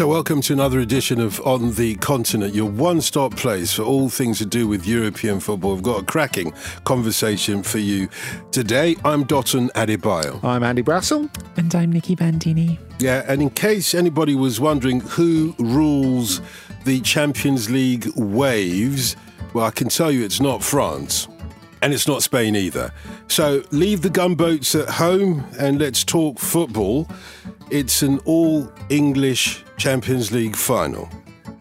So, welcome to another edition of On the Continent, your one stop place for all things to do with European football. We've got a cracking conversation for you today. I'm Dotun Adebayo. I'm Andy Brassell. And I'm Nicky Bandini. Yeah, and in case anybody was wondering who rules the Champions League waves, well, I can tell you it's not France. And it's not Spain either. So leave the gunboats at home and let's talk football. It's an all English Champions League final.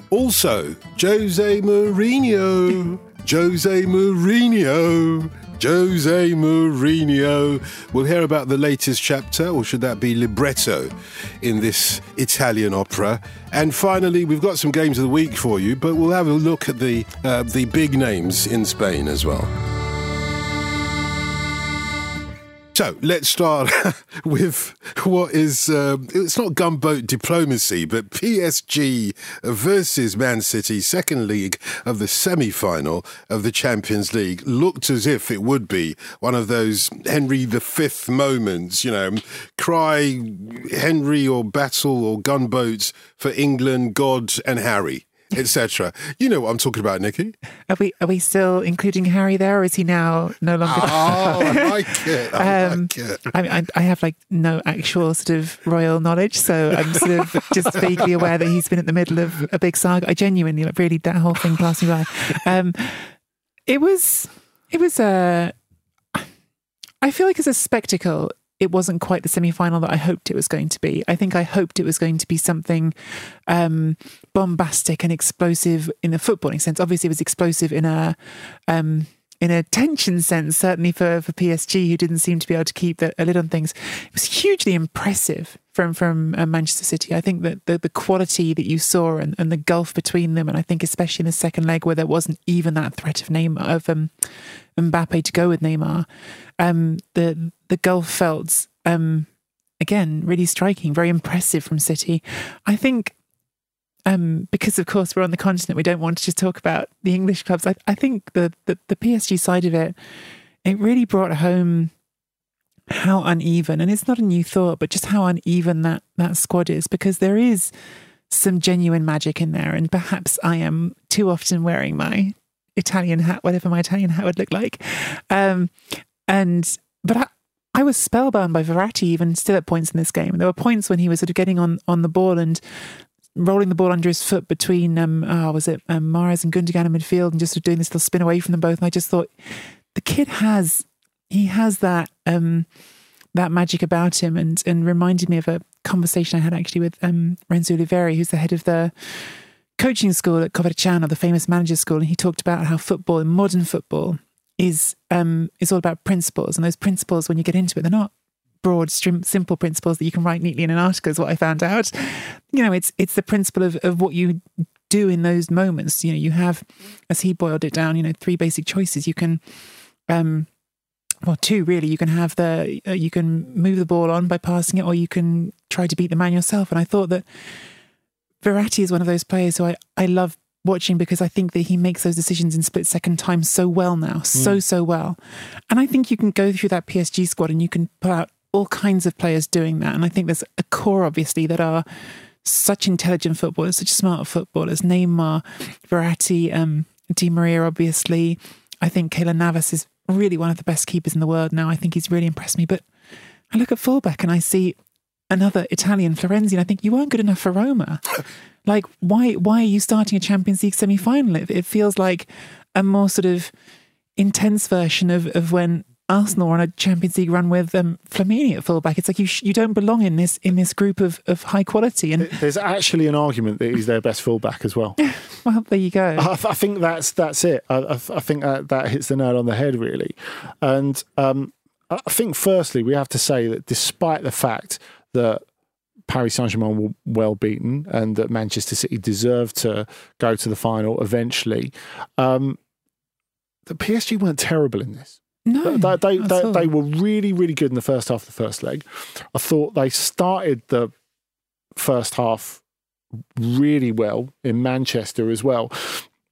Also, Jose Mourinho. Jose Mourinho. Jose Mourinho. We'll hear about the latest chapter, or should that be libretto, in this Italian opera. And finally, we've got some games of the week for you, but we'll have a look at the uh, the big names in Spain as well. So let's start with what is, uh, it's not gunboat diplomacy, but PSG versus Man City, second league of the semi final of the Champions League. Looked as if it would be one of those Henry V moments, you know, cry Henry or battle or gunboats for England, God, and Harry etc. You know what I'm talking about, Nicky. Are we are we still including Harry there, or is he now no longer? Oh, I like it. I um, like it. I, I, have like no actual sort of royal knowledge, so I'm sort of just vaguely aware that he's been at the middle of a big saga. I genuinely, like, really, that whole thing passed me by. Um, it was, it was a. I feel like as a spectacle, it wasn't quite the semi final that I hoped it was going to be. I think I hoped it was going to be something um, bombastic and explosive in the footballing sense. Obviously, it was explosive in a. Um, in a tension sense, certainly for, for PSG, who didn't seem to be able to keep the, a lid on things, it was hugely impressive from from uh, Manchester City. I think that the, the quality that you saw and, and the gulf between them, and I think especially in the second leg where there wasn't even that threat of Neymar of um, Mbappe to go with Neymar, um, the the gulf felt um, again really striking, very impressive from City. I think um, because of course we're on the continent, we don't want to just talk about the English clubs. I, I think the, the, the PSG side of it, it really brought home how uneven, and it's not a new thought, but just how uneven that that squad is. Because there is some genuine magic in there, and perhaps I am too often wearing my Italian hat, whatever my Italian hat would look like. Um, and but I, I was spellbound by Verratti even still at points in this game. There were points when he was sort of getting on on the ball and rolling the ball under his foot between um oh, was it um, Mahrez and Gundogan in midfield and just sort of doing this little spin away from them both. And I just thought the kid has he has that um that magic about him and and reminded me of a conversation I had actually with um Renzo Ulivieri, who's the head of the coaching school at Coverciano, the famous manager school, and he talked about how football, modern football, is um, is all about principles, and those principles, when you get into it, they're not broad, simple principles that you can write neatly in an article. Is what I found out. You know, it's it's the principle of of what you do in those moments. You know, you have, as he boiled it down, you know, three basic choices. You can, um, well, two really. You can have the uh, you can move the ball on by passing it, or you can try to beat the man yourself. And I thought that Verratti is one of those players who I I love watching because I think that he makes those decisions in split second time so well now, so, mm. so well. And I think you can go through that PSG squad and you can put out all kinds of players doing that. And I think there's a core, obviously, that are such intelligent footballers, such smart footballers. Neymar, Verratti, um, Di Maria, obviously. I think Keylor Navas is really one of the best keepers in the world now. I think he's really impressed me. But I look at fullback and I see another Italian, Florenzi, and I think you weren't good enough for Roma. Like, why why are you starting a Champions League semi final? It, it feels like a more sort of intense version of, of when Arsenal were on a Champions League run with um, Flamini at fullback. It's like you sh- you don't belong in this in this group of, of high quality. And there's actually an argument that he's their best fullback as well. well, there you go. I, I think that's that's it. I, I, I, think that that hits the nail on the head really. And um, I think firstly we have to say that despite the fact that Paris Saint Germain were well beaten and that Manchester City deserved to go to the final eventually. Um, the PSG weren't terrible in this. No, they, they, they, they, were really, really good in the first half of the first leg. I thought they started the first half really well in Manchester as well.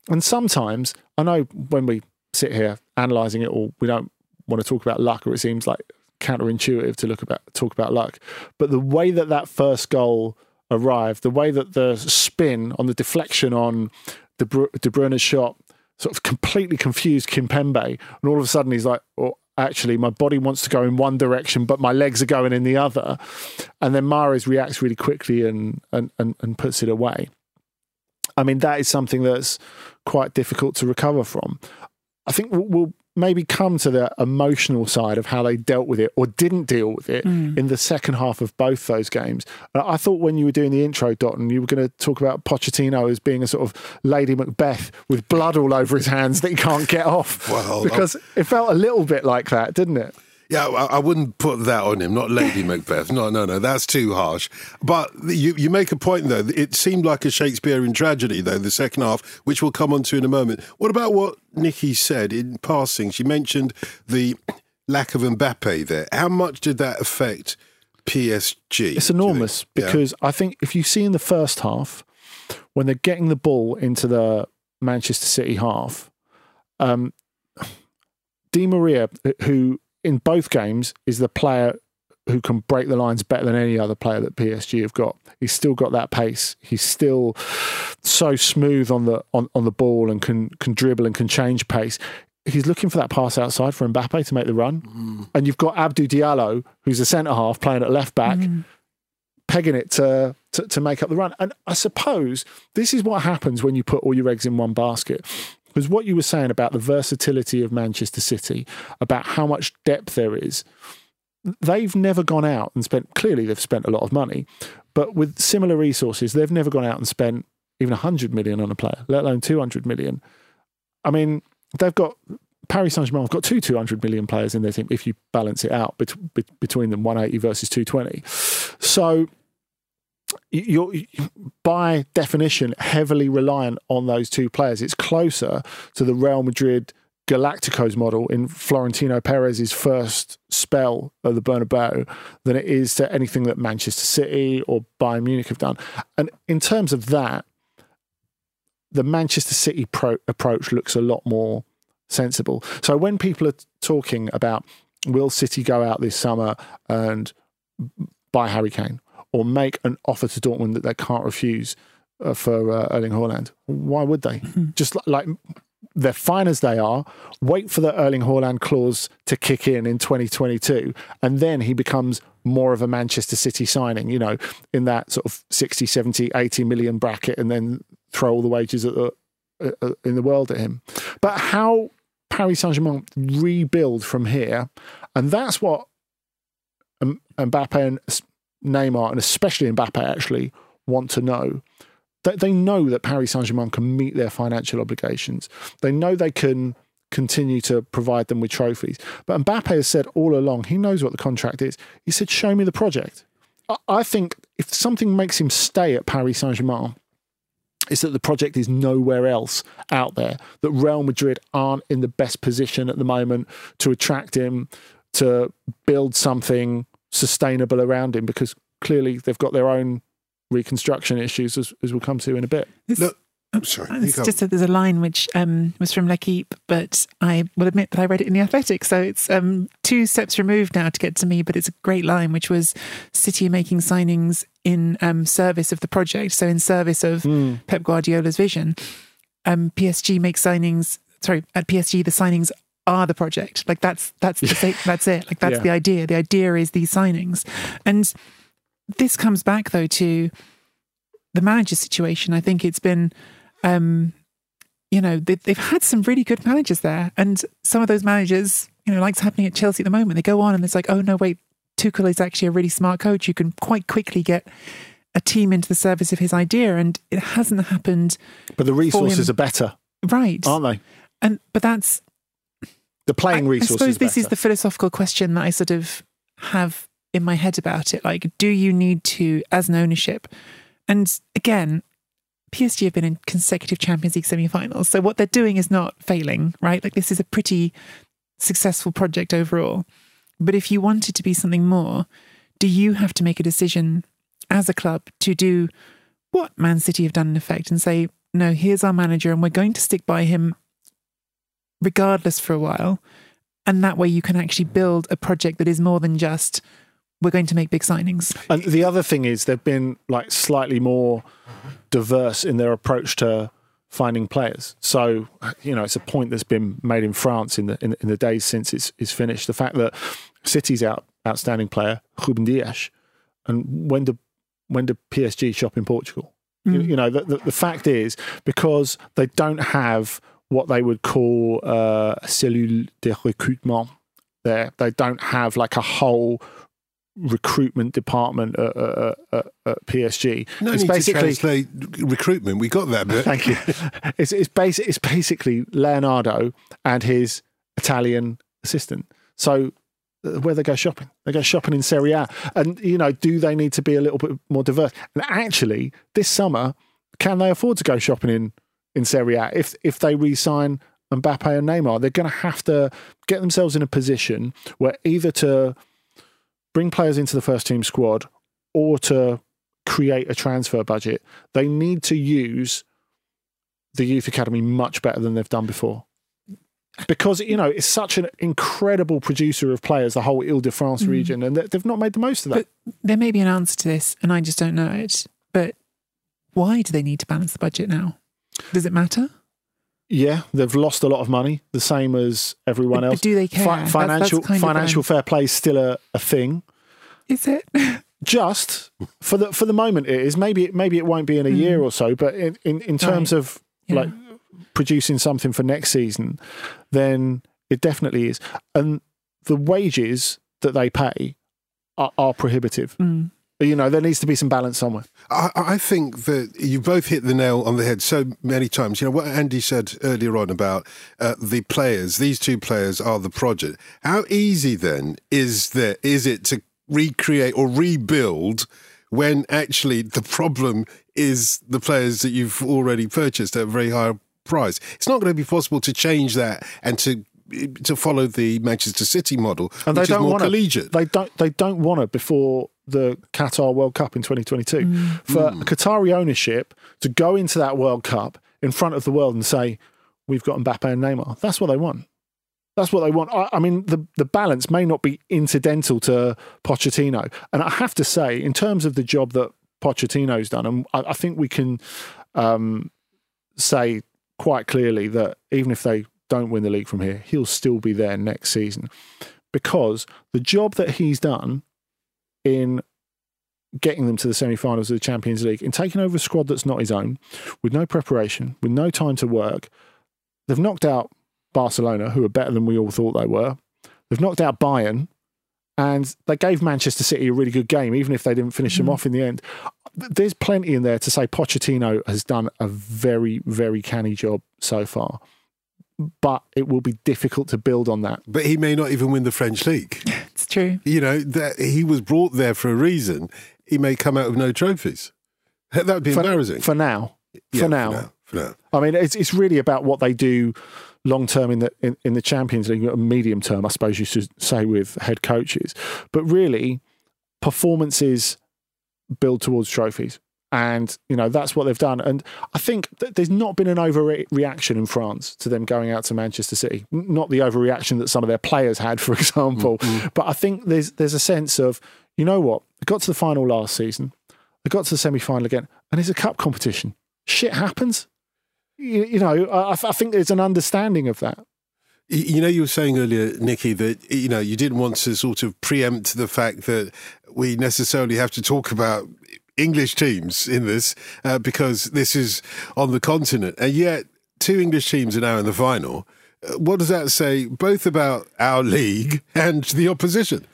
And sometimes, I know when we sit here analysing it all, we don't want to talk about luck, or it seems like counterintuitive to look about talk about luck. But the way that that first goal arrived, the way that the spin on the deflection on De, Bru- De Bruyne's shot sort of completely confused Kimpembe, and all of a sudden he's like, oh, actually, my body wants to go in one direction, but my legs are going in the other. And then Mahrez reacts really quickly and, and, and, and puts it away. I mean, that is something that's quite difficult to recover from. I think we'll, we'll maybe come to the emotional side of how they dealt with it or didn't deal with it mm. in the second half of both those games. I thought when you were doing the intro, Dotun, you were going to talk about Pochettino as being a sort of Lady Macbeth with blood all over his hands that he can't get off. Well, because I'm... it felt a little bit like that, didn't it? Yeah, I, I, wouldn't put that on him. Not Lady Macbeth. No, no, no. That's too harsh. But you, you make a point though. It seemed like a Shakespearean tragedy though. The second half, which we'll come on to in a moment. What about what Nicky said in passing? She mentioned the lack of Mbappe there. How much did that affect PSG? It's enormous because yeah. I think if you see in the first half when they're getting the ball into the Manchester City half, um, Di Maria, who in both games is the player who can break the lines better than any other player that PSG have got. He's still got that pace. He's still so smooth on the on, on the ball and can can dribble and can change pace. He's looking for that pass outside for Mbappe to make the run. Mm. And you've got Abdou Diallo, who's a centre half playing at left back, mm. pegging it to, to to make up the run. And I suppose this is what happens when you put all your eggs in one basket. Because what you were saying about the versatility of Manchester City, about how much depth there is, they've never gone out and spent, clearly, they've spent a lot of money, but with similar resources, they've never gone out and spent even 100 million on a player, let alone 200 million. I mean, they've got Paris Saint Germain have got two 200 million players in their team if you balance it out bet- between them 180 versus 220. So you're by definition heavily reliant on those two players. It's closer to the Real Madrid Galacticos model in Florentino Perez's first spell of the Bernabeu than it is to anything that Manchester City or Bayern Munich have done. And in terms of that, the Manchester City pro- approach looks a lot more sensible. So when people are talking about will City go out this summer and buy Harry Kane? Or make an offer to Dortmund that they can't refuse uh, for uh, Erling Haaland. Why would they? Mm-hmm. Just like, like they're fine as they are. Wait for the Erling Haaland clause to kick in in 2022, and then he becomes more of a Manchester City signing, you know, in that sort of 60, 70, 80 million bracket, and then throw all the wages the, uh, uh, in the world at him. But how Paris Saint Germain rebuild from here, and that's what Mbappe and Neymar and especially Mbappe actually want to know. That they know that Paris Saint Germain can meet their financial obligations. They know they can continue to provide them with trophies. But Mbappe has said all along, he knows what the contract is. He said, Show me the project. I think if something makes him stay at Paris Saint Germain, is that the project is nowhere else out there, that Real Madrid aren't in the best position at the moment to attract him, to build something sustainable around him because clearly they've got their own reconstruction issues, as, as we'll come to in a bit. Look, I'm sorry. It's just that there's a line which um, was from L'Equipe, but I will admit that I read it in The Athletic. So it's um, two steps removed now to get to me, but it's a great line, which was City making signings in um, service of the project. So in service of mm. Pep Guardiola's vision. Um, PSG makes signings, sorry, at PSG, the signings are the project. Like that's that's the, that's it. Like that's yeah. the idea. The idea is these signings, and this comes back though to the manager situation. I think it's been, um, you know, they, they've had some really good managers there, and some of those managers, you know, like's happening at Chelsea at the moment. They go on and it's like, oh no, wait, Tuchel is actually a really smart coach. You can quite quickly get a team into the service of his idea, and it hasn't happened. But the resources are better, right? Aren't they? And but that's the playing resources. I suppose this better. is the philosophical question that I sort of have in my head about it. Like, do you need to, as an ownership? And again, PSG have been in consecutive Champions League semi-finals, so what they're doing is not failing, right? Like, this is a pretty successful project overall. But if you want it to be something more, do you have to make a decision as a club to do what Man City have done in effect and say, no, here's our manager and we're going to stick by him regardless for a while. And that way you can actually build a project that is more than just we're going to make big signings. And the other thing is they've been like slightly more diverse in their approach to finding players. So you know, it's a point that's been made in France in the in, in the days since it's, it's finished. The fact that City's out outstanding player Ruben Dias, and when do when do PSG shop in Portugal? You, mm. you know, the, the, the fact is because they don't have what they would call uh, a cellule de recrutement there. They don't have like a whole recruitment department at, at, at, at PSG. No it's need basically to translate recruitment. We got that bit. thank you. it's it's basic. It's basically Leonardo and his Italian assistant. So uh, where they go shopping, they go shopping in Serie A, and you know, do they need to be a little bit more diverse? And actually, this summer, can they afford to go shopping in in Serie A if if they re-sign Mbappe and Neymar? They're going to have to get themselves in a position where either to bring players into the first team squad or to create a transfer budget, they need to use the youth academy much better than they've done before. Because you know it's such an incredible producer of players, the whole Ile-de-France mm. region, and they- they've not made the most of that. But there may be an answer to this, and I just don't know it. But why do they need to balance the budget now? Does it matter? yeah, they've lost a lot of money, the same as everyone But- but else. do they care? Fi- financial that's what financial fair play is still a, a thing. Is it? Just for the for the moment, it is. Maybe it maybe it won't be in a year or so, but in in, in terms Right. of Yeah. like producing something for next season, then it definitely is. And the wages that they pay are, are prohibitive. Mm. You know, there needs to be some balance somewhere. I, I think that you both hit the nail on the head so many times. You know, what Andy said earlier on about uh, the players, these two players are the project. How easy then is there, is it to recreate or rebuild when actually the problem is the players that you've already purchased at a very high price? It's not going to be possible to change that and to to follow the Manchester City model, And they which don't is more want collegiate. They don't. They don't want it before the Qatar World Cup in 2022. For Qatari ownership to go into that World Cup in front of the world and say, "We've got Mbappe and Neymar." That's what they want. That's what they want. I, I mean, the the balance may not be incidental to Pochettino, and I have to say, in terms of the job that Pochettino's done, and I, I think we can um, say quite clearly that even if they don't win the league from here, he'll still be there next season because the job that he's done in getting them to the semi-finals of the Champions League, in taking over a squad that's not his own, with no preparation, with no time to work, they've knocked out Barcelona, who are better than we all thought they were. They've knocked out Bayern, and they gave Manchester City a really good game, even if they didn't finish them mm. off in the end. There's plenty in there to say Pochettino has done a very, very canny job so far. But it will be difficult to build on that. but he may not even win the French league. True. you know that he was brought there for a reason. He may come out with no trophies. That would be for, embarrassing. for now. Yeah, for now. For now. I mean, it's it's really about what they do long term in the in, in the Champions League, medium term, I suppose you should say with head coaches. But really, performances build towards trophies. And you know that's what they've done, and I think that there's not been an overreaction in France to them going out to Manchester City. Not the overreaction that some of their players had, for example. Mm, mm. But I think there's there's a sense of you know what they got to the final last season, they got to the semi final again, and it's a cup competition. Shit happens you, you know, I, I think there's an understanding of that. You know, you were saying earlier, Nicky, that you know you didn't want to sort of preempt the fact that we necessarily have to talk about English teams in this uh, because this is on the continent, and yet two English teams are now in the final. Uh, What does that say both about our league and the opposition?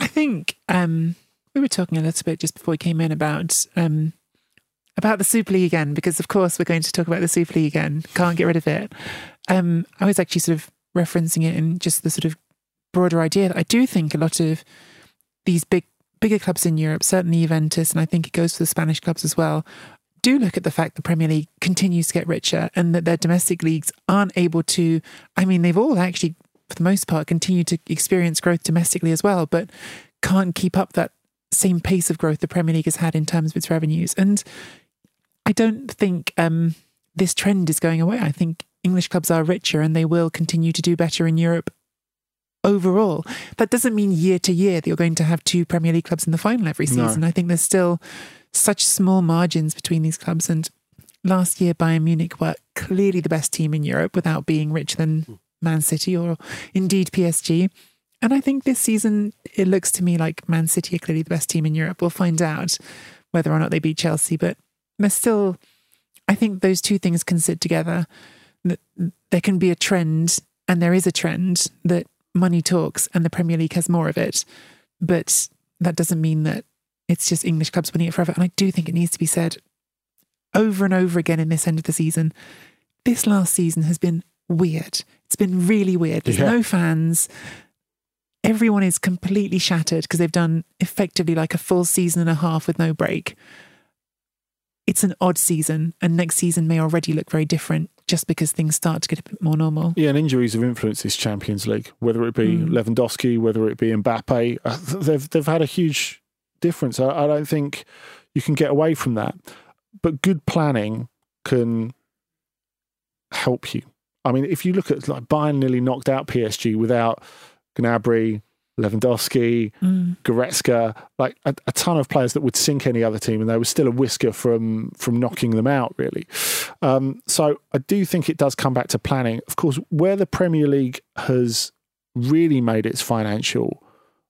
I think um, we were talking a little bit just before we came in about um, about the Super League again, because of course we're going to talk about the Super League again. Can't get rid of it. Um, I was actually sort of referencing it in just the sort of broader idea that I do think a lot of these big bigger clubs in Europe, certainly Juventus, and I think it goes for the Spanish clubs as well, do look at the fact the Premier League continues to get richer and that their domestic leagues aren't able to. I mean, they've all actually, for the most part, continued to experience growth domestically as well, but can't keep up that same pace of growth the Premier League has had in terms of its revenues. And I don't think um, this trend is going away. I think English clubs are richer and they will continue to do better in Europe overall. That doesn't mean year to year that you're going to have two Premier League clubs in the final every season. No. I think there's still such small margins between these clubs. And last year, Bayern Munich were clearly the best team in Europe without being richer than Man City or indeed PSG. And I think this season, it looks to me like Man City are clearly the best team in Europe. We'll find out whether or not they beat Chelsea, but there's still, I think those two things can sit together. There can be a trend, and there is a trend that money talks and the Premier League has more of it. But that doesn't mean that it's just English clubs winning it forever. And I do think it needs to be said over and over again in this end of the season. This last season has been weird. It's been really weird. There's yeah. no fans. Everyone is completely shattered because they've done effectively like a full season and a half with no break. It's an odd season, and next season may already look very different just because things start to get a bit more normal. Yeah, and injuries have influenced this Champions League, whether it be mm. Lewandowski, whether it be Mbappe. Uh, they've they've had a huge difference. I, I don't think you can get away from that. But good planning can help you. I mean, if you look at like Bayern nearly knocked out PSG without Gnabry, Lewandowski, mm. Goretzka, like a, a, ton of players that would sink any other team, and they were still a whisker from from knocking them out. Really, um, so I do think it does come back to planning. Of course, where the Premier League has really made its financial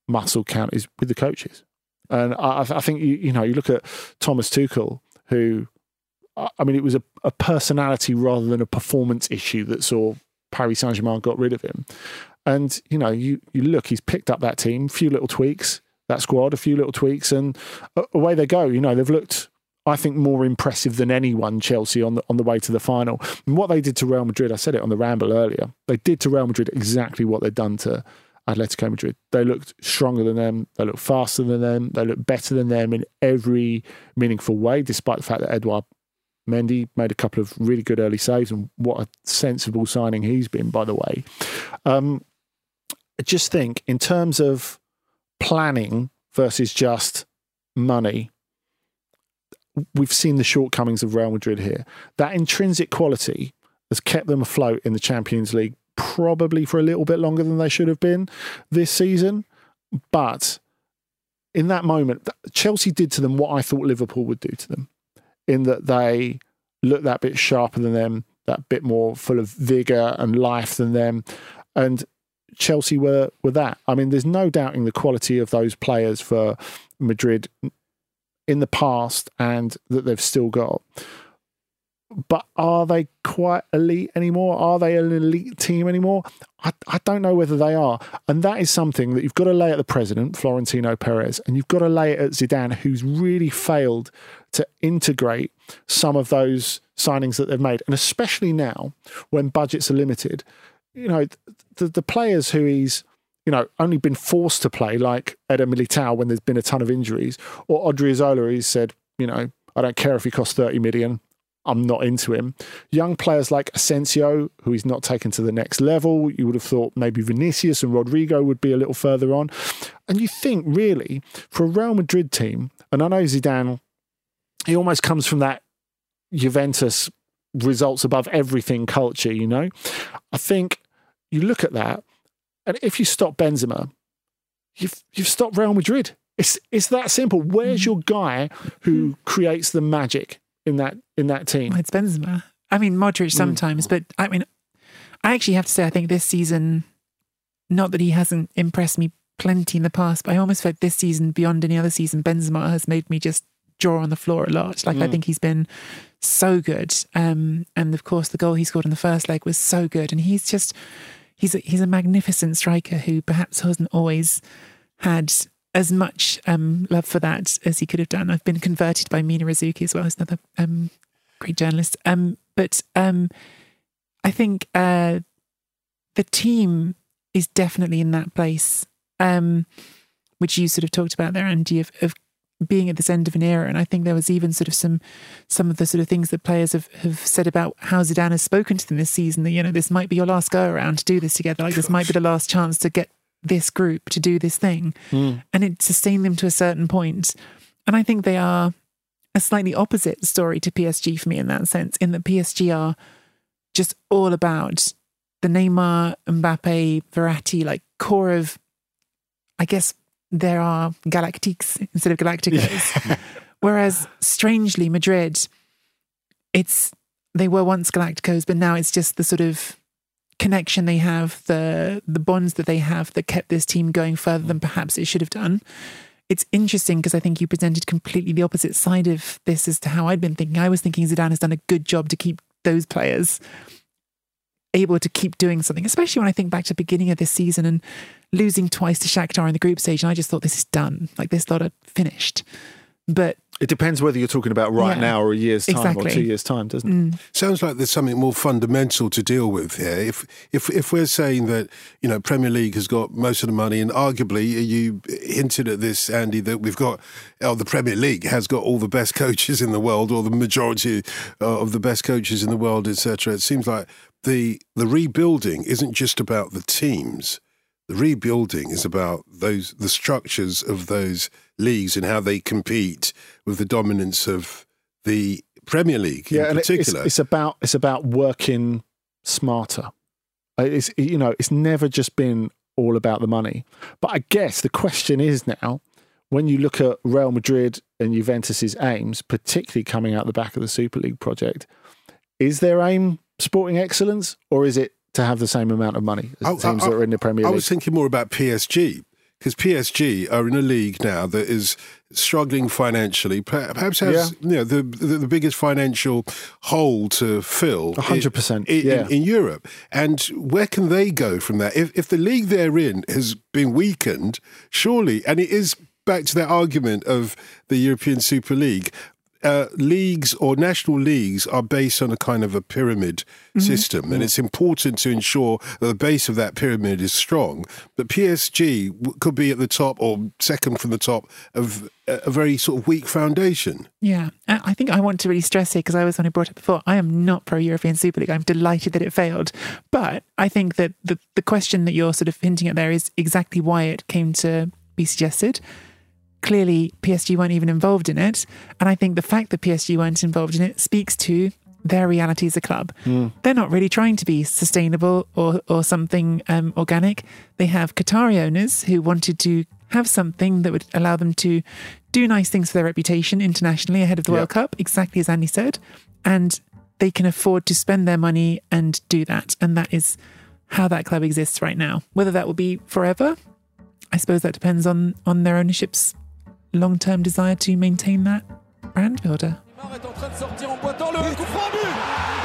muscle count is with the coaches. And I, I think you, you know you look at Thomas Tuchel, who I mean, it was a, a personality rather than a performance issue that saw Paris Saint Germain got rid of him. And you know, you you look, he's picked up that team, a few little tweaks, that squad, a few little tweaks, and away they go. You know, they've looked. I think more impressive than anyone Chelsea on the on the way to the final. And what they did to Real Madrid, I said it on the ramble earlier. They did to Real Madrid exactly what they'd done to Atletico Madrid. They looked stronger than them. They looked faster than them. They looked better than them in every meaningful way, despite the fact that Edouard Mendy made a couple of really good early saves, and what a sensible signing he's been, by the way. Um, just think, in terms of planning versus just money, we've seen the shortcomings of Real Madrid here. That intrinsic quality has kept them afloat in the Champions League probably for a little bit longer than they should have been this season. But in that moment, Chelsea did to them what I thought Liverpool would do to them, in that they looked that bit sharper than them, that bit more full of vigour and life than them. And Chelsea were, were that. I mean, there's no doubting the quality of those players for Madrid in the past and that they've still got but are they quite elite anymore? Are they an elite team anymore? I, I don't know whether they are. And that is something that you've got to lay at the president, Florentino Perez, and you've got to lay it at Zidane, who's really failed to integrate some of those signings that they've made. And especially now when budgets are limited, you know, the, the players who he's you know, only been forced to play, like Eder Militao when there's been a ton of injuries, or Odriozola, he's said, you know, I don't care if he costs 30 million. I'm not into him. Young players like Asensio, who he's not taken to the next level, you would have thought maybe Vinicius and Rodrigo would be a little further on. And you think, really, for a Real Madrid team, and I know Zidane, he almost comes from that Juventus results above everything culture, you know? I think you look at that, and if you stop Benzema, you've, you've stopped Real Madrid. It's, it's that simple. Where's mm. your guy who creates the magic? in that in that team. Well, it's Benzema. I mean, Modric mm. sometimes, mm. but I mean, I actually have to say, I think this season, not that he hasn't impressed me plenty in the past, but I almost felt this season, beyond any other season, Benzema has made me just jaw on the floor a lot. Like mm. I think he's been so good, um, and of course the goal he scored in the first leg was so good, and he's just he's a, he's a magnificent striker who perhaps hasn't always had as much um, love for that as he could have done. I've been converted by Mina Rzouki as well as another um, great journalist. Um, but um, I think uh, the team is definitely in that place, um, which you sort of talked about there, Andy, of, of, being at this end of an era. And I think there was even sort of some some of the sort of things that players have, have said about how Zidane has spoken to them this season. That you know, this might be your last go around to do this together. Like this might be the last chance to get this group to do this thing. Mm. And it sustained them to a certain point. And I think they are a slightly opposite story to PSG for me in that sense, in that PSG are just all about the Neymar, Mbappe, Verratti, like core of, I guess there are Galactiques instead of Galacticos. Whereas strangely, Madrid, it's they were once Galacticos, but now it's just the sort of connection they have, the the bonds that they have that kept this team going further than perhaps it should have done. It's interesting because I think you presented completely the opposite side of this as to how I'd been thinking. I was thinking Zidane has done a good job to keep those players able to keep doing something, especially when I think back to the beginning of this season and losing twice to Shakhtar in the group stage. And I just thought this is done. Like this lot are finished. But it depends whether you're talking about right Yeah, now or a year's time exactly. or two years' time, doesn't it? Sounds like there's something more fundamental to deal with here. If if if we're saying that you know Premier League has got most of the money, and arguably you hinted at this, Andy, that we've got oh, the Premier League has got all the best coaches in the world, or the majority uh, of the best coaches in the world, etc. It seems like the the rebuilding isn't just about the teams. The rebuilding is about those the structures of those leagues and how they compete with the dominance of the Premier League in particular. It's, it's about it's about working smarter. It's you know it's never just been all about the money. But I guess the question is now, when you look at Real Madrid and Juventus's aims, particularly coming out the back of the Super League project, is their aim sporting excellence or is it to have the same amount of money as I- the teams I- that are in the Premier League? I was thinking more about PSG because PSG are in a league now that is struggling financially. Perhaps has you know the, the the biggest financial hole to fill. Hundred percent, in, yeah. in, in Europe. And where can they go from that? If if the league they're in has been weakened, surely, and it is back to that argument of the European Super League. Uh, leagues or national leagues are based on a kind of a pyramid system, and it's important to ensure that the base of that pyramid is strong. But PSG w- could be at the top or second from the top of a, very sort of weak foundation. Yeah, I think I want to really stress here because I was when I brought it before. I am not pro European Super League. I'm delighted that it failed, but I think that the the question that you're sort of hinting at there is exactly why it came to be suggested. Clearly, PSG weren't even involved in it, and I think the fact that PSG weren't involved in it speaks to their reality as a club. They're not really trying to be sustainable or or something um, organic. They have Qatari owners who wanted to have something that would allow them to do nice things for their reputation internationally ahead of the World Cup, exactly as Andy said, and they can afford to spend their money and do that, and that is how that club exists right now. Whether that will be forever, I suppose that depends on on their ownership's long term desire to maintain that brand builder. Neymar est en train de sortir en boitant le coup franc but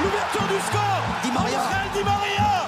L'ouverture du score Di Maria. Di Maria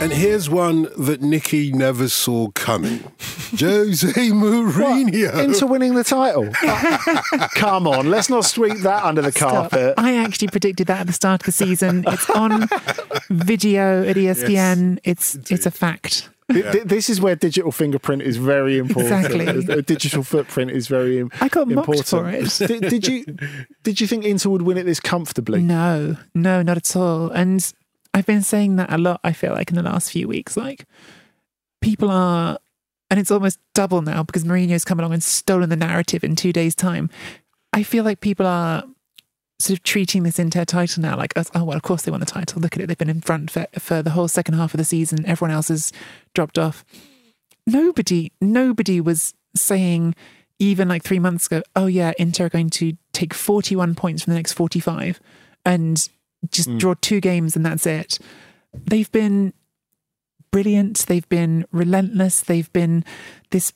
And here's one that Nicky never saw coming. Jose Mourinho. Into winning the title. Come on, let's not sweep that under the Stop. carpet. I actually predicted that at the start of the season. It's on video at ESPN. It's it's a fact. Th- th- This is where digital fingerprint is very important. Exactly. A digital footprint is very im- I got mocked important. for it. Did, did you did you think Inter would win it this comfortably? No, no, not at all. And I've been saying that a lot, I feel like, in the last few weeks. Like, people are, and it's almost double now because Mourinho's come along and stolen the narrative in two days' time. I feel like people are sort of treating this Inter title now like, oh, well, of course they won the title. Look at it. They've been in front for, for the whole second half of the season. Everyone else has dropped off. Nobody, nobody was saying, even like three months ago, oh, yeah, Inter are going to take 41 points from the next 45 and just mm. draw two games and that's it. They've been brilliant. They've been relentless. They've been this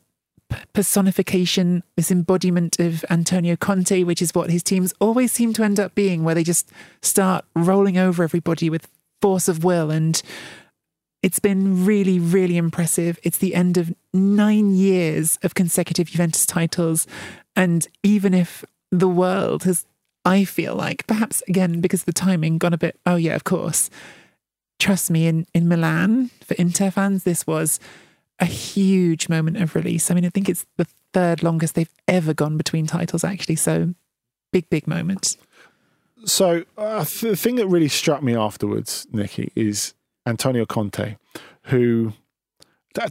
p- personification, this embodiment of Antonio Conte, which is what his teams always seem to end up being, where they just start rolling over everybody with force of will. And it's been really, really impressive. It's the end of nine years of consecutive Juventus titles. And even if the world has, I feel like, perhaps again, because the timing, gone a bit, oh, yeah, of course, trust me, in, in Milan, for Inter fans, this was a huge moment of release. I mean, I think it's the third longest they've ever gone between titles, actually. So, big, big moment. So uh, the thing that really struck me afterwards, Nicky, is Antonio Conte, who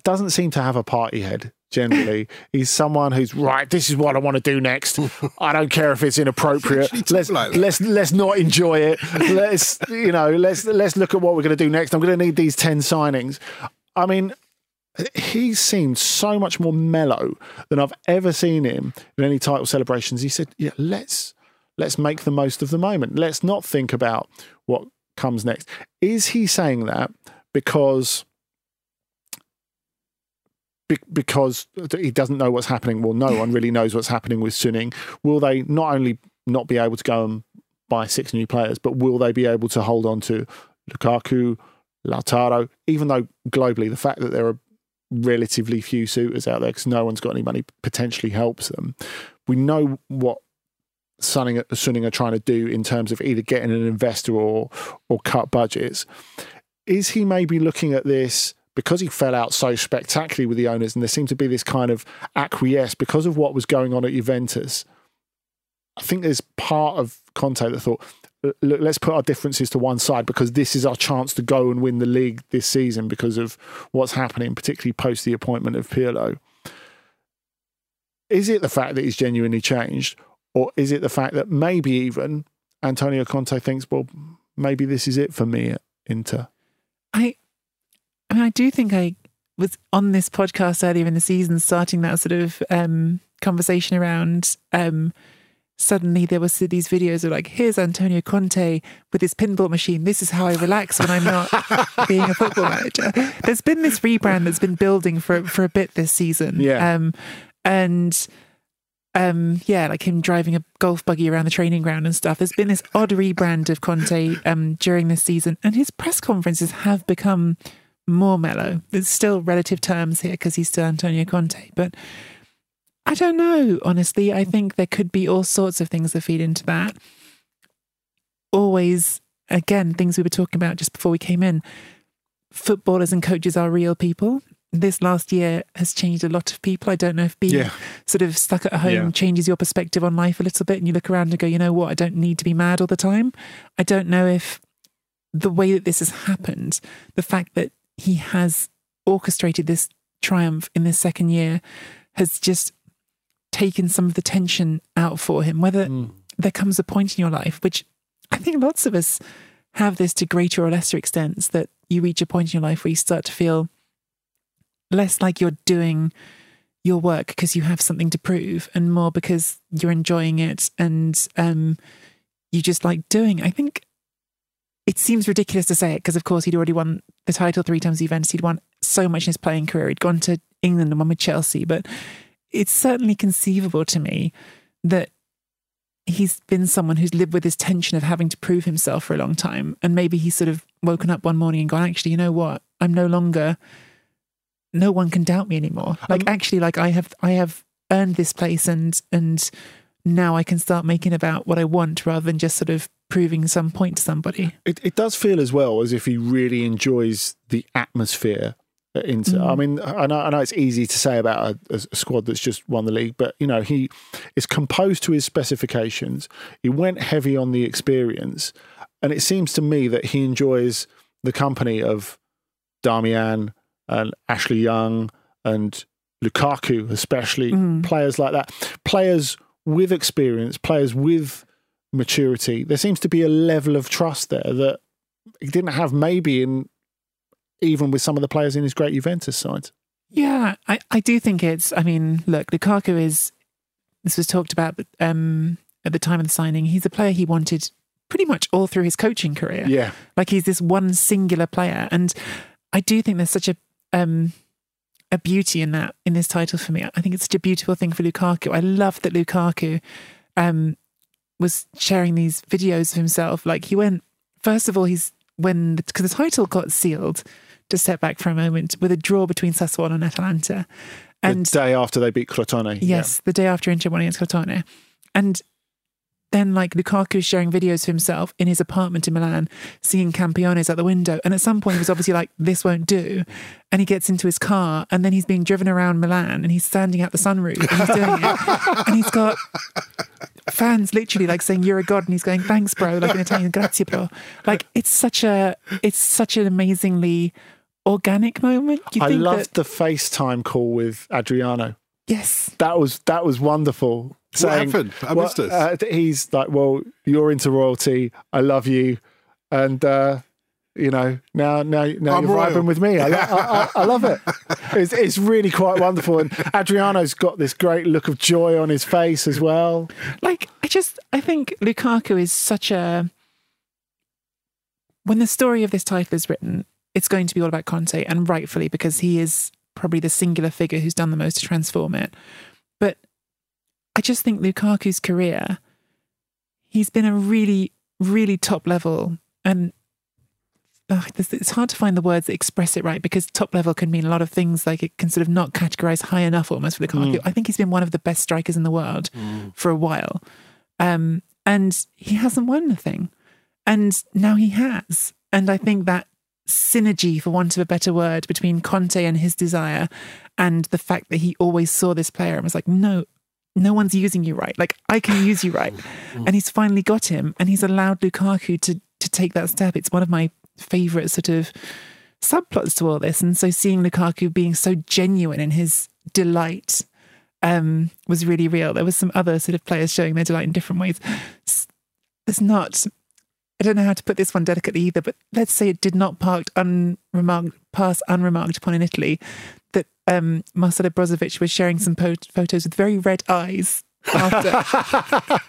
doesn't seem to have a party head. Generally, he's someone who's right. This is what I want to do next. I don't care if it's inappropriate. Let's like let's let's not enjoy it. Let's you know let's let's look at what we're going to do next. I'm going to need these ten signings. I mean, he seemed so much more mellow than I've ever seen him in any title celebrations. He said, "Yeah, let's let's make the most of the moment. Let's not think about what comes next." Is he saying that because? Be- Because he doesn't know what's happening. Well, no one really knows what's happening with Suning. Will they not only not be able to go and buy six new players, but will they be able to hold on to Lukaku, Lautaro? Even though globally, the fact that there are relatively few suitors out there because no one's got any money potentially helps them. We know what Suning, Suning are trying to do in terms of either getting an investor or or cut budgets. Is he maybe looking at this because he fell out so spectacularly with the owners, and there seemed to be this kind of acquiesce because of what was going on at Juventus? I think there's part of Conte that thought, look, let's put our differences to one side because this is our chance to go and win the league this season because of what's happening, particularly post the appointment of Pirlo. Is it the fact that he's genuinely changed, or is it the fact that maybe even Antonio Conte thinks, well, maybe this is it for me at Inter? I, I do think I was on this podcast earlier in the season, starting that sort of um, conversation around. Um, suddenly, there was these videos of like, "Here's Antonio Conte with his pinball machine. This is how I relax when I'm not being a football manager." There's been this rebrand that's been building for for a bit this season. Yeah. Um, and um, yeah, like him driving a golf buggy around the training ground and stuff. There's been this odd rebrand of Conte um, during this season, and his press conferences have become more mellow. There's still relative terms here because he's still Antonio Conte, but I don't know. Honestly, I think there could be all sorts of things that feed into that. Always, again, things we were talking about just before we came in. Footballers and coaches are real people. This last year has changed a lot of people. I don't know if being Yeah. sort of stuck at home Yeah. changes your perspective on life a little bit and you look around and go, you know what, I don't need to be mad all the time. I don't know if the way that this has happened, the fact that he has orchestrated this triumph in this second year has just taken some of the tension out for him. Whether there comes a point in your life, which I think lots of us have this to greater or lesser extents, that you reach a point in your life where you start to feel less like you're doing your work because you have something to prove and more because you're enjoying it and um, you just like doing. I think it seems ridiculous to say it because, of course, he'd already won the title three times. Juventus, he'd won so much in his playing career. He'd gone to England and won with Chelsea, but it's certainly conceivable to me that he's been someone who's lived with this tension of having to prove himself for a long time, and maybe he's sort of woken up one morning and gone, actually, you know what? I'm no longer. No one can doubt me anymore. Um, like actually, like I have, I have earned this place, and and now I can start making about what I want rather than just sort of proving some point to somebody. It, it does feel as well as if he really enjoys the atmosphere at Inter. I mm. mean, I know, I know it's easy to say about a, a squad that's just won the league, but you know, he is composed to his specifications. He went heavy on the experience, and it seems to me that he enjoys the company of Darmian and Ashley Young and Lukaku, especially mm. players like that, players with experience, players with maturity. There seems to be a level of trust there that he didn't have maybe in even with some of the players in his great Juventus side. Yeah, I, I do think it's. I mean, look, Lukaku is. This was talked about um, at the time of the signing. He's a player he wanted pretty much all through his coaching career. Yeah. like he's this one singular player, and I do think there's such a um, a beauty in that in this title for me. I think it's such a beautiful thing for Lukaku. I love that Lukaku um, was sharing these videos of himself. Like he went first of all, he's when because the title got sealed. To step back for a moment, with a draw between Sassuolo and Atalanta, and the day after they beat Crotone. Yes, the day after Inter won against Crotone. And then like Lukaku is sharing videos of himself in his apartment in Milan, seeing Campiones out the window. And at some point he was obviously like, this won't do. And he gets into his car and then he's being driven around Milan and he's standing out the sunroof and he's doing it. and he's got fans literally like saying, You're a god, and he's going, Thanks, bro, like in Italian, grazie bro. Like it's such a it's such an amazingly organic moment. You I loved that the FaceTime call with Adriano. yes. That was that was wonderful. What happened? I well, missed this. uh, he's like, "Well, you're into royalty. I love you, and uh, you know now now now I'm you're royal. vibing with me. I, I, I, I love it. It's, it's really quite wonderful. And Adriano's got this great look of joy on his face as well. Like I just I think Lukaku is such a when the story of this title is written, it's going to be all about Conte, and rightfully because he is probably the singular figure who's done the most to transform it. I just think Lukaku's career, he's been a really, really top level, and this- it's hard to find the words that express it right because top level can mean a lot of things. Like it can sort of not categorize high enough almost for Lukaku. I think he's been one of the best strikers in the world for a while. Um, and he hasn't won anything. And now he has. And I think that synergy, for want of a better word, between Conte and his desire and the fact that he always saw this player and was like, no, no one's using you right. Like, I can use you right. And he's finally got him and he's allowed Lukaku to, to take that step. It's one of my favourite sort of subplots to all this. And so seeing Lukaku being so genuine in his delight um, was really real. There was some other sort of players showing their delight in different ways. It's not. I don't know how to put this one delicately either, but let's say it did not park unremarked, pass unremarked upon in Italy um, Marcelo Brozovic was sharing some po- photos with very red eyes after,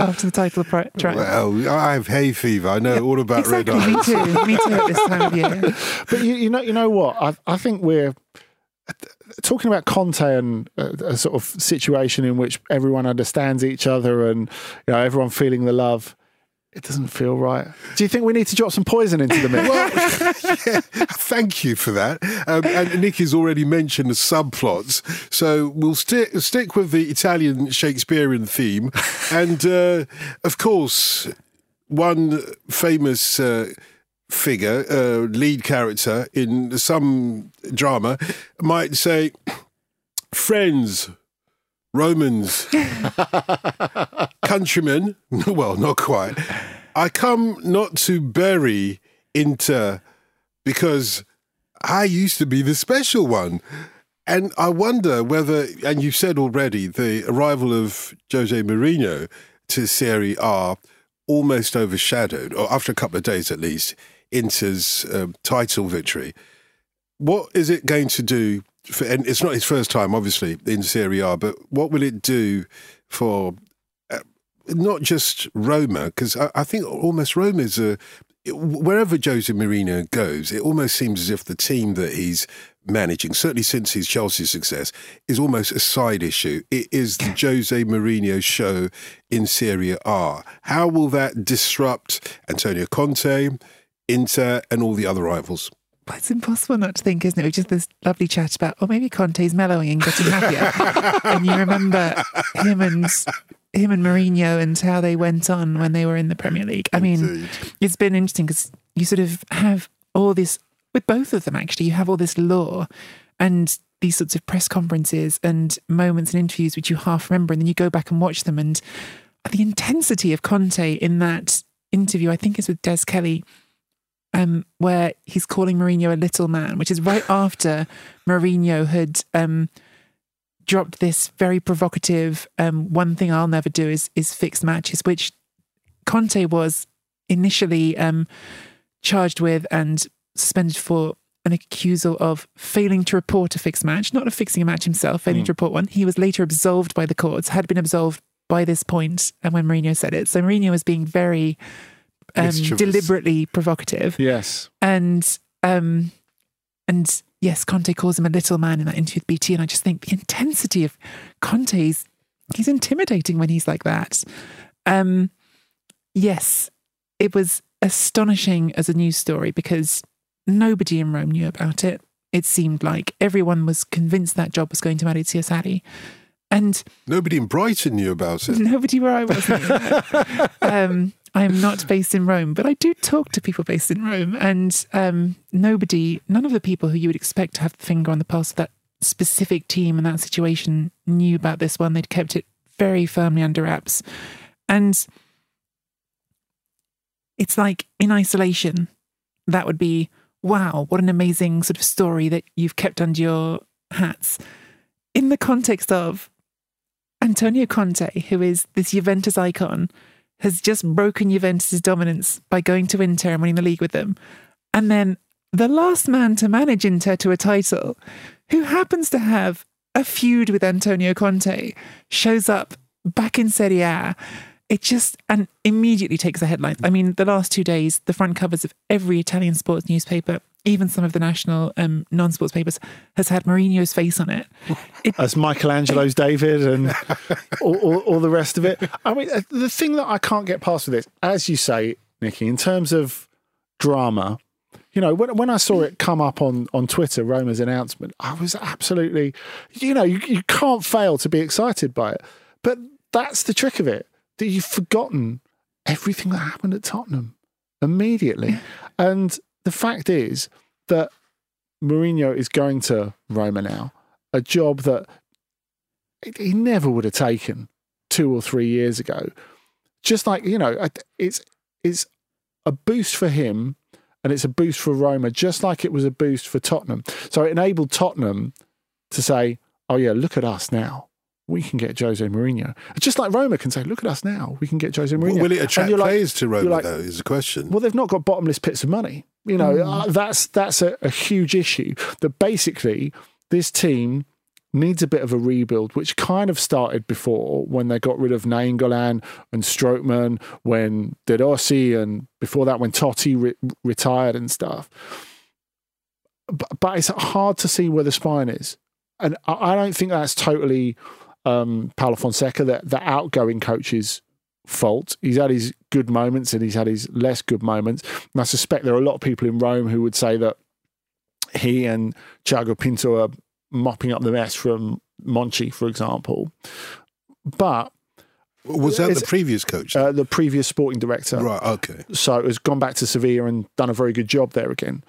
after the title pri- track. Well, I have hay fever. I know all about exactly, red eyes. me too. Me too at this time of year. But you, you know, you know what? I, I think we're talking about Conte and a, a sort of situation in which everyone understands each other and you know everyone feeling the love. It doesn't feel right. Do you think we need to drop some poison into the mix? Well, yeah, thank you for that. Um, and Nick has already mentioned the subplots, so we'll stick stick with the Italian Shakespearean theme, and uh, of course, one famous. Uh, Figure, uh, lead character in some drama, might say, "Friends, Romans, countrymen." well, not quite. I come not to bury Inter because I used to be the special one. And I wonder whether, and you said already, the arrival of Jose Mourinho to Serie A almost overshadowed, or after a couple of days at least, Inter's um, title victory. What is it going to do? And it's not his first time, obviously, in Serie A, but what will it do for uh, not just Roma? Because I, I think almost Roma is a wherever Jose Mourinho goes, it almost seems as if the team that he's managing, certainly since his Chelsea success, is almost a side issue. It is the Jose Mourinho show in Serie A. How will that disrupt Antonio Conte, Inter, and all the other rivals? But it's impossible not to think, isn't it? With just this lovely chat about, oh, maybe Conte's mellowing and getting happier. and you remember him and him and Mourinho and how they went on when they were in the Premier League. I mean, Indeed. it's been interesting because you sort of have all this with both of them. Actually, you have all this lore and these sorts of press conferences and moments and interviews which you half remember, and then you go back and watch them. And the intensity of Conte in that interview, I think, is with Des Kelly um, where he's calling Mourinho a little man, which is right after Mourinho had um, dropped this very provocative um, "one thing I'll never do is is fix matches," which Conte was initially um, charged with and suspended for an accusal of failing to report a fixed match, not of fixing a match himself, failing to report one. He was later absolved by the courts, had been absolved by this point, and when Mourinho said it, so Mourinho was being very um, deliberately provocative yes. and um and yes conte calls him a little man in that interview with bt and i just think the intensity of conte's he's intimidating when he's like that um yes it was astonishing as a news story because nobody in rome knew about it it seemed like everyone was convinced that job was going to Maurizio Sarri And Nobody in Brighton knew about it. nobody where I was. um, I am not based in Rome, but I do talk to people based in Rome, and um, nobody, none of the people who you would expect to have the finger on the pulse of that specific team and that situation knew about this one. They'd kept it very firmly under wraps, and it's like in isolation, that would be wow, what an amazing sort of story that you've kept under your hats. In the context of Antonio Conte, who is this Juventus icon, has just broken Juventus' dominance by going to Inter and winning the league with them. And then the last man to manage Inter to a title, who happens to have a feud with Antonio Conte, shows up back in Serie A. It just and immediately takes the headlines. I mean, the last two days, the front covers of every Italian sports newspaper, even some of the national um, non-sports papers, has had Mourinho's face on it. it as Michelangelo's David and all, all, all the rest of it. I mean, uh, the thing that I can't get past with this, as you say, Nicky, in terms of drama, you know, when, when I saw it come up on, on Twitter, Roma's announcement, I was absolutely, you know, you, you can't fail to be excited by it. But that's the trick of it, that you've forgotten everything that happened at Tottenham immediately. And the fact is that Mourinho is going to Roma now, a job that he never would have taken two or three years ago. Just like you know, it's it's a boost for him, and it's a boost for Roma, just like it was a boost for Tottenham. So it enabled Tottenham to say, "Oh yeah, look at us now." We can get Jose Mourinho. Just like Roma can say, "Look at us now. We can get Jose Mourinho." Will it attract like- players to Roma, like- though, is the question. well, they've not got bottomless pits of money. You know, uh, that's that's a, a huge issue. That basically this team needs a bit of a rebuild, which kind of started before when they got rid of Nainggolan and Strootman, when De Rossi, and before that when Totti re- retired and stuff. But, but it's hard to see where the spine is, and I, I don't think that's totally um, Paulo Fonseca, the, the outgoing coach's fault. He's had his good moments and he's had his less good moments. And I suspect there are a lot of people in Rome who would say that he and Tiago Pinto are mopping up the mess from Monchi, for example. But Was that the previous coach? uh, the previous sporting director, right, okay. so has gone back to Sevilla and done a very good job there again.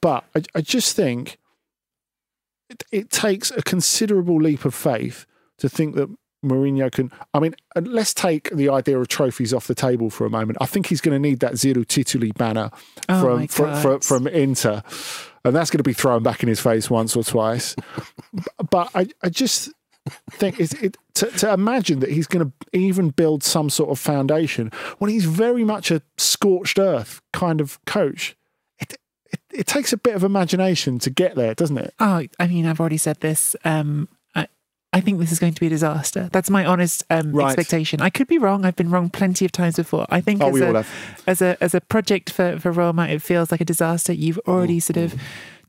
But I, I just think it, it takes a considerable leap of faith to think that Mourinho can. I mean, let's take the idea of trophies off the table for a moment. I think he's going to need that Zero Tituli banner Oh from from, from from Inter, and that's going to be thrown back in his face once or twice. but I, I just think it's, it to, to imagine that he's going to even build some sort of foundation when he's very much a scorched earth kind of coach. It, it, it takes a bit of imagination to get there, doesn't it? Oh, I mean, I've already said this. Um, I, think this is going to be a disaster. That's my honest um, Right. expectation. I could be wrong. I've been wrong plenty of times before. I think Oh, as, a, as a as a project for for Roma, it feels like a disaster. You've already sort of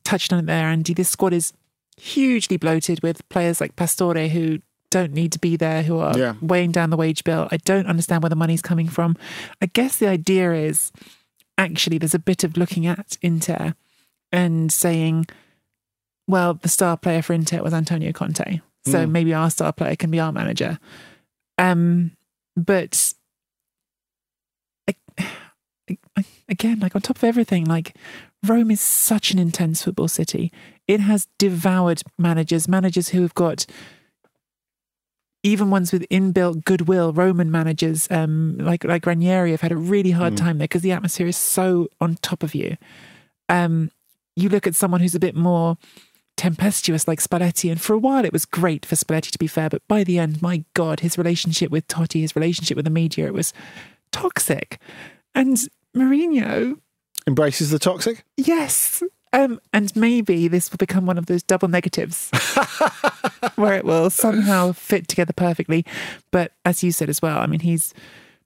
touched on it there, Andy. This squad is hugely bloated with players like Pastore who don't need to be there, who are Yeah. weighing down the wage bill. I don't understand where the money's coming from. I guess the idea is actually there's a bit of looking at Inter and saying, well, the star player for Inter was Antonio Conte. So Mm. maybe our star player can be our manager. Um, but I- I- again, like on top of everything, like Rome is such an intense football city. It has devoured managers, managers who have got even ones with inbuilt goodwill. Roman managers, um, like like Ranieri, have had a really hard Mm. time there because the atmosphere is so on top of you. Um, you look at someone who's a bit more tempestuous like Spalletti, and for a while it was great for Spalletti to be fair, but by the end, my God, his relationship with Totti, his relationship with the media, it was toxic. And Mourinho, Embraces the toxic. yes. Um, and maybe this will become one of those double negatives where it will somehow fit together perfectly. But as you said as well, I mean, he's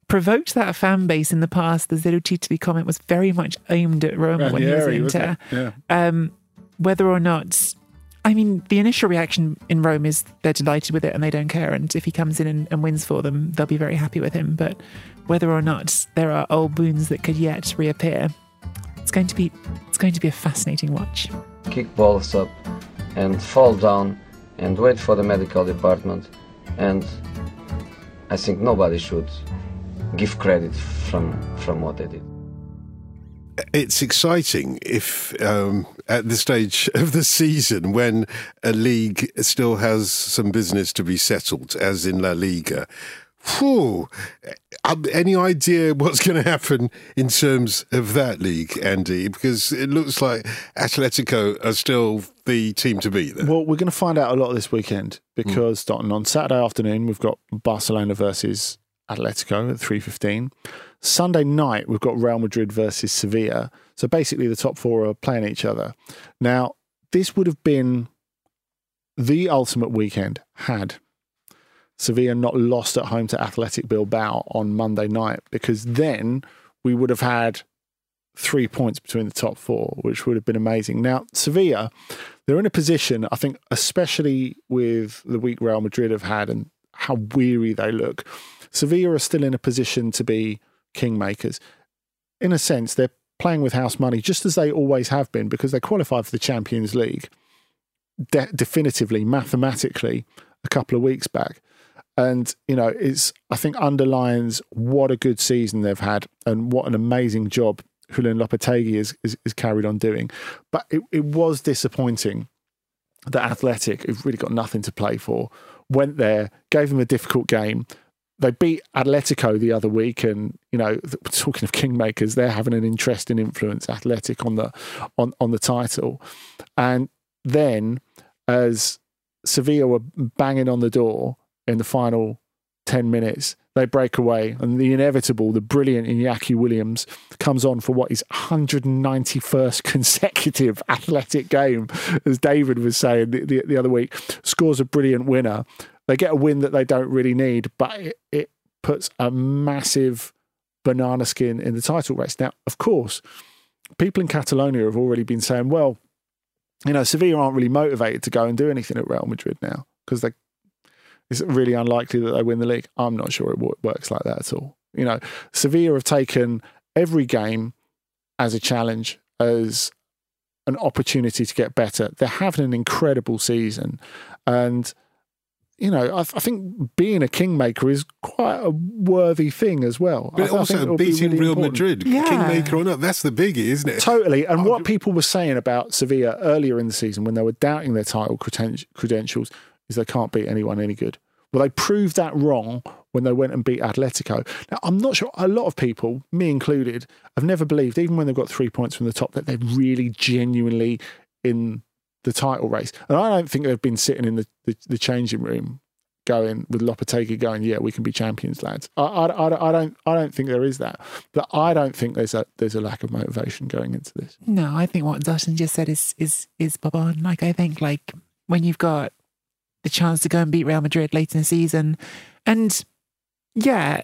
provoked that fan base in the past. The Zero Tituli comment was very much aimed at Roma when he was at Ranieri, wasn't Inter? Yeah. um, whether or not I mean, the initial reaction in Rome is they're delighted with it and they don't care. And if he comes in and, and wins for them, they'll be very happy with him. But whether or not there are old wounds that could yet reappear, it's going to be it's going to be a fascinating watch. kick balls up and fall down and wait for the medical department and I think nobody should give credit from from what they did. It's exciting if um, at the stage of the season when a league still has some business to be settled, as in La Liga. Whew. Um, any idea what's going to happen in terms of that league, Andy? Because it looks like Atletico are still the team to beat. There. Well, we're going to find out a lot this weekend because mm. on Saturday afternoon we've got Barcelona versus Atletico at three fifteen. Sunday night, we've got Real Madrid versus Sevilla. So basically, the top four are playing each other. Now, this would have been the ultimate weekend had Sevilla not lost at home to Athletic Bilbao on Monday night, because then we would have had three points between the top four, which would have been amazing. Now, Sevilla, they're in a position, I think, especially with the week Real Madrid have had and how weary they look. Sevilla are still in a position to be kingmakers. In a sense, they're playing with house money just as they always have been because they qualified for the Champions League de- definitively, mathematically, a couple of weeks back. And, you know, it's, I think, underlines what a good season they've had and what an amazing job Julian Lopetegui is, is, is carried on doing. But it, it was disappointing that Athletic, who've really got nothing to play for, went there, gave them a difficult game, they beat Atletico the other week, and you know, talking of kingmakers, they're having an interesting influence. Athletic on the on on the title, and then as Sevilla were banging on the door in the final ten minutes, they break away, and the inevitable, the brilliant Iñaki Williams comes on for what is 191st consecutive athletic game, as David was saying the, the, the other week, scores a brilliant winner they get a win that they don't really need, but it, it puts a massive banana skin in the title race. Now, of course, people in Catalonia have already been saying, well, you know, Sevilla aren't really motivated to go and do anything at Real Madrid now because they it's really unlikely that they win the league. I'm not sure it works like that at all. You know, Sevilla have taken every game as a challenge, as an opportunity to get better. They're having an incredible season, and you know, I, I, think being a kingmaker is quite a worthy thing as well. But I, also beating really Real important. Madrid, yeah. kingmaker or not, that's the biggie, isn't it? Totally. And oh, what people were saying about Sevilla earlier in the season when they were doubting their title credentials is they can't beat anyone any good. Well, they proved that wrong when they went and beat Atletico. Now, I'm not sure, a lot of people, me included, have never believed, even when they've got three points from the top, that they're really genuinely in the title race. And I don't think they've been sitting in the, the, the changing room going with Lopetegui going, yeah, we can be champions, lads. I, I, I, I, don't I don't think there is that, but I don't think there's a there's a lack of motivation going into this. No, I think what Dotun just said is is is bob on. Like I think like when you've got the chance to go and beat Real Madrid late in the season, and yeah,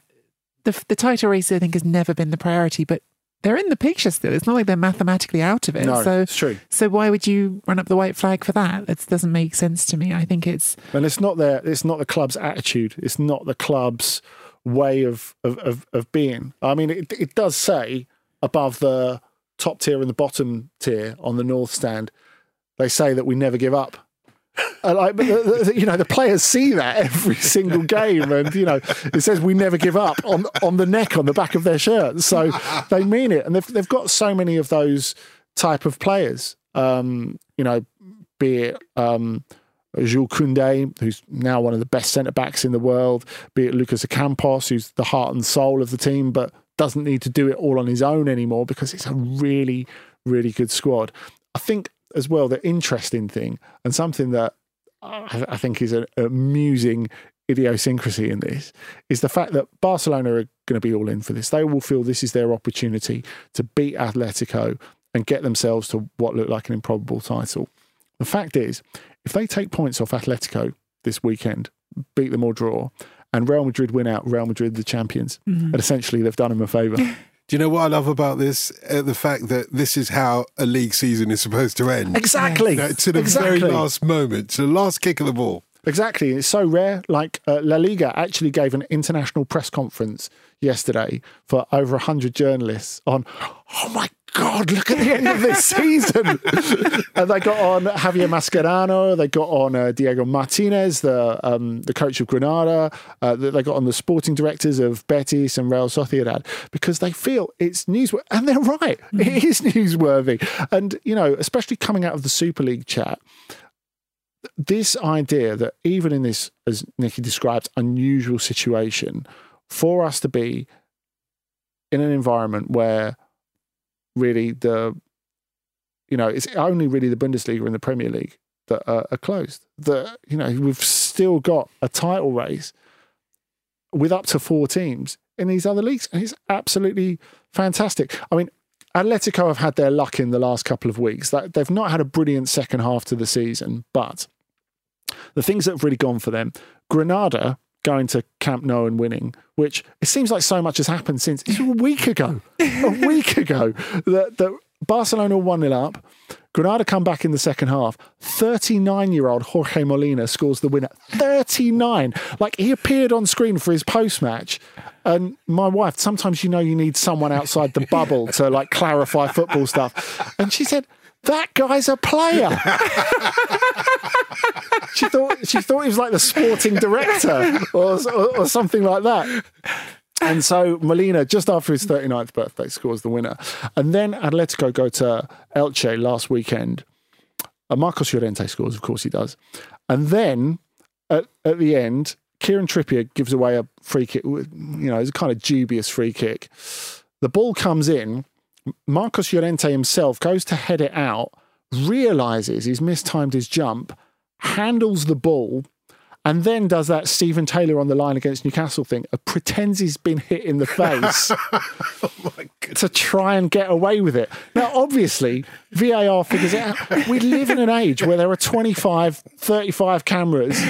the the title race I think has never been the priority, but they're in the picture still. It's not like they're mathematically out of it. No, so, it's true. So why would you run up the white flag for that? That doesn't make sense to me. I think it's and it's not their it's not the club's attitude. It's not the club's way of of, of, of being. I mean, it, it does say above the top tier and the bottom tier on the north stand, they say that we never give up. Uh, like, the, the, you know, the players see that every single game, and you know, it says we never give up on on the neck on the back of their shirts. So they mean it, and they've they've got so many of those type of players. Um, you know, be it um, Jules Koundé, who's now one of the best centre backs in the world, be it Lucas Ocampos, who's the heart and soul of the team, but doesn't need to do it all on his own anymore because it's a really, really good squad. I think as well, the interesting thing and something that I, think is an amusing idiosyncrasy in this is the fact that Barcelona are going to be all in for this. They will feel this is their opportunity to beat Atletico and get themselves to what looked like an improbable title. The fact is, if they take points off Atletico this weekend, beat them or draw, and Real Madrid win out, Real Madrid the champions, mm-hmm. and essentially they've done them a favour. Do you know what I love about this? Uh, the fact that this is how a league season is supposed to end. Exactly. Know, to the exactly. very last moment, to the last kick of the ball. Exactly. It's so rare. Like uh, La Liga actually gave an international press conference yesterday for over 100 journalists on, oh my God, look at the end of this season. and they got on Javier Mascherano, they got on uh, Diego Martinez, the um, the coach of Granada, uh, they got on the sporting directors of Betis and Real Sociedad because they feel it's newsworthy. And they're right, it is newsworthy. And, you know, especially coming out of the Super League chat, this idea that even in this, as Nicky describes, unusual situation, for us to be in an environment where really the you know it's only really the Bundesliga and the Premier League that are, are closed. That you know we've still got a title race with up to four teams in these other leagues, and it's absolutely fantastic. I mean, Atletico have had their luck in the last couple of weeks. That they've not had a brilliant second half to the season, but the things that have really gone for them, Granada going to Camp Nou and winning, which it seems like so much has happened since it's a week ago. a week ago that, that Barcelona 1 0 up. Granada come back in the second half. 39 year old Jorge Molina scores the winner. 39. Like he appeared on screen for his post match. And my wife, sometimes you know you need someone outside the bubble to like clarify football stuff. And she said, that guy's a player. she thought she thought he was like the sporting director or, or, or something like that. And so Molina, just after his 39th birthday, scores the winner. And then Atletico go to Elche last weekend. And Marcos Llorente scores, of course he does. And then at, at the end, Kieran Trippier gives away a free kick. You know, it's a kind of dubious free kick. The ball comes in Marcos Llorente himself goes to head it out, realizes he's mistimed his jump, handles the ball, and then does that Stephen Taylor on the line against Newcastle thing, uh, pretends he's been hit in the face oh to try and get away with it. Now, obviously, VAR figures it out. We live in an age where there are 25, 35 cameras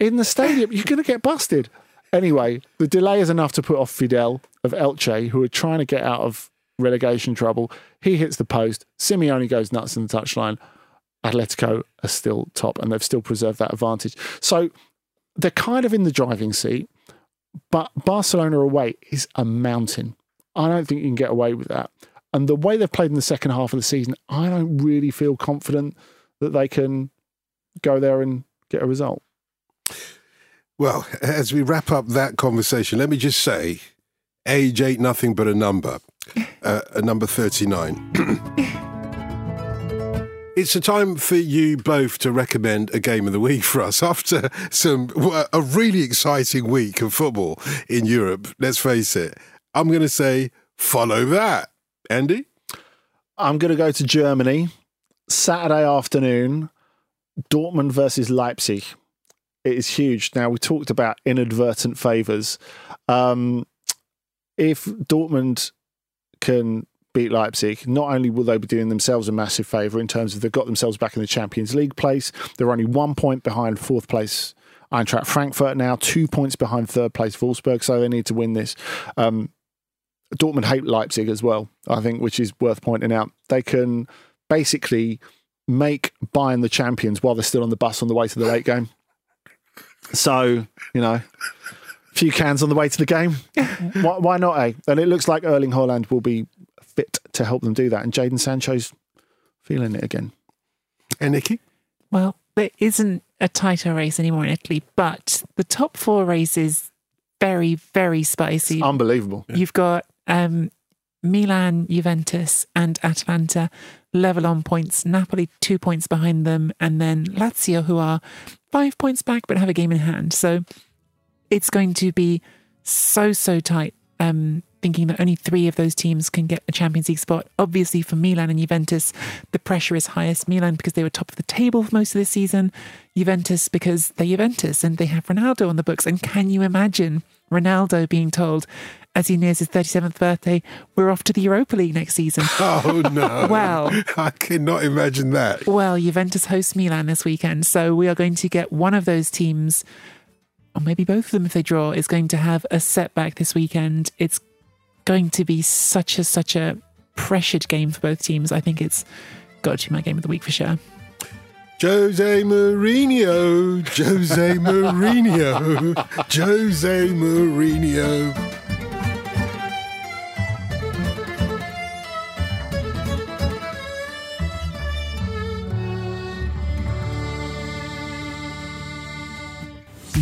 in the stadium. You're going to get busted. Anyway, the delay is enough to put off Fidel of Elche, who are trying to get out of relegation trouble. He hits the post. Simeone goes nuts in the touchline. Atletico are still top and they've still preserved that advantage. So they're kind of in the driving seat, but Barcelona away is a mountain. I don't think you can get away with that. And the way they've played in the second half of the season, I don't really feel confident that they can go there and get a result. Well, as we wrap up that conversation, let me just say age ain't nothing but a number uh, number 39. it's a time for you both to recommend a game of the week for us after some a really exciting week of football in Europe. Let's face it. I'm going to say follow that. Andy? I'm going to go to Germany Saturday afternoon, Dortmund versus Leipzig. It is huge. Now, we talked about inadvertent favours. Um, if Dortmund can beat Leipzig, not only will they be doing themselves a massive favour in terms of they've got themselves back in the Champions League place, they're only one point behind fourth place Eintracht Frankfurt now, two points behind third place Wolfsburg, so they need to win this. Um, Dortmund hate Leipzig as well, I think, which is worth pointing out. They can basically make Bayern the champions while they're still on the bus on the way to the late game. So, you know, few cans on the way to the game. why, why, not, eh? And it looks like Erling Haaland will be fit to help them do that. And Jadon Sancho's feeling it again. And Nicky? Well, there isn't a tighter race anymore in Italy, but the top four race is very, very spicy. It's unbelievable. You've got um, Milan, Juventus, and Atalanta level on points. Napoli two points behind them, and then Lazio, who are five points back but have a game in hand. So it's going to be so, so tight. Um, thinking that only three of those teams can get a Champions League spot. Obviously, for Milan and Juventus, the pressure is highest. Milan because they were top of the table for most of the season, Juventus because they're Juventus and they have Ronaldo on the books. And can you imagine Ronaldo being told, as he nears his 37th birthday, we're off to the Europa League next season? Oh, no. well, I cannot imagine that. Well, Juventus host Milan this weekend. So we are going to get one of those teams or maybe both of them if they draw, is going to have a setback this weekend. It's going to be such a such a pressured game for both teams. I think it's got to be my game of the week for sure. Jose Mourinho, Jose Mourinho, Jose Mourinho.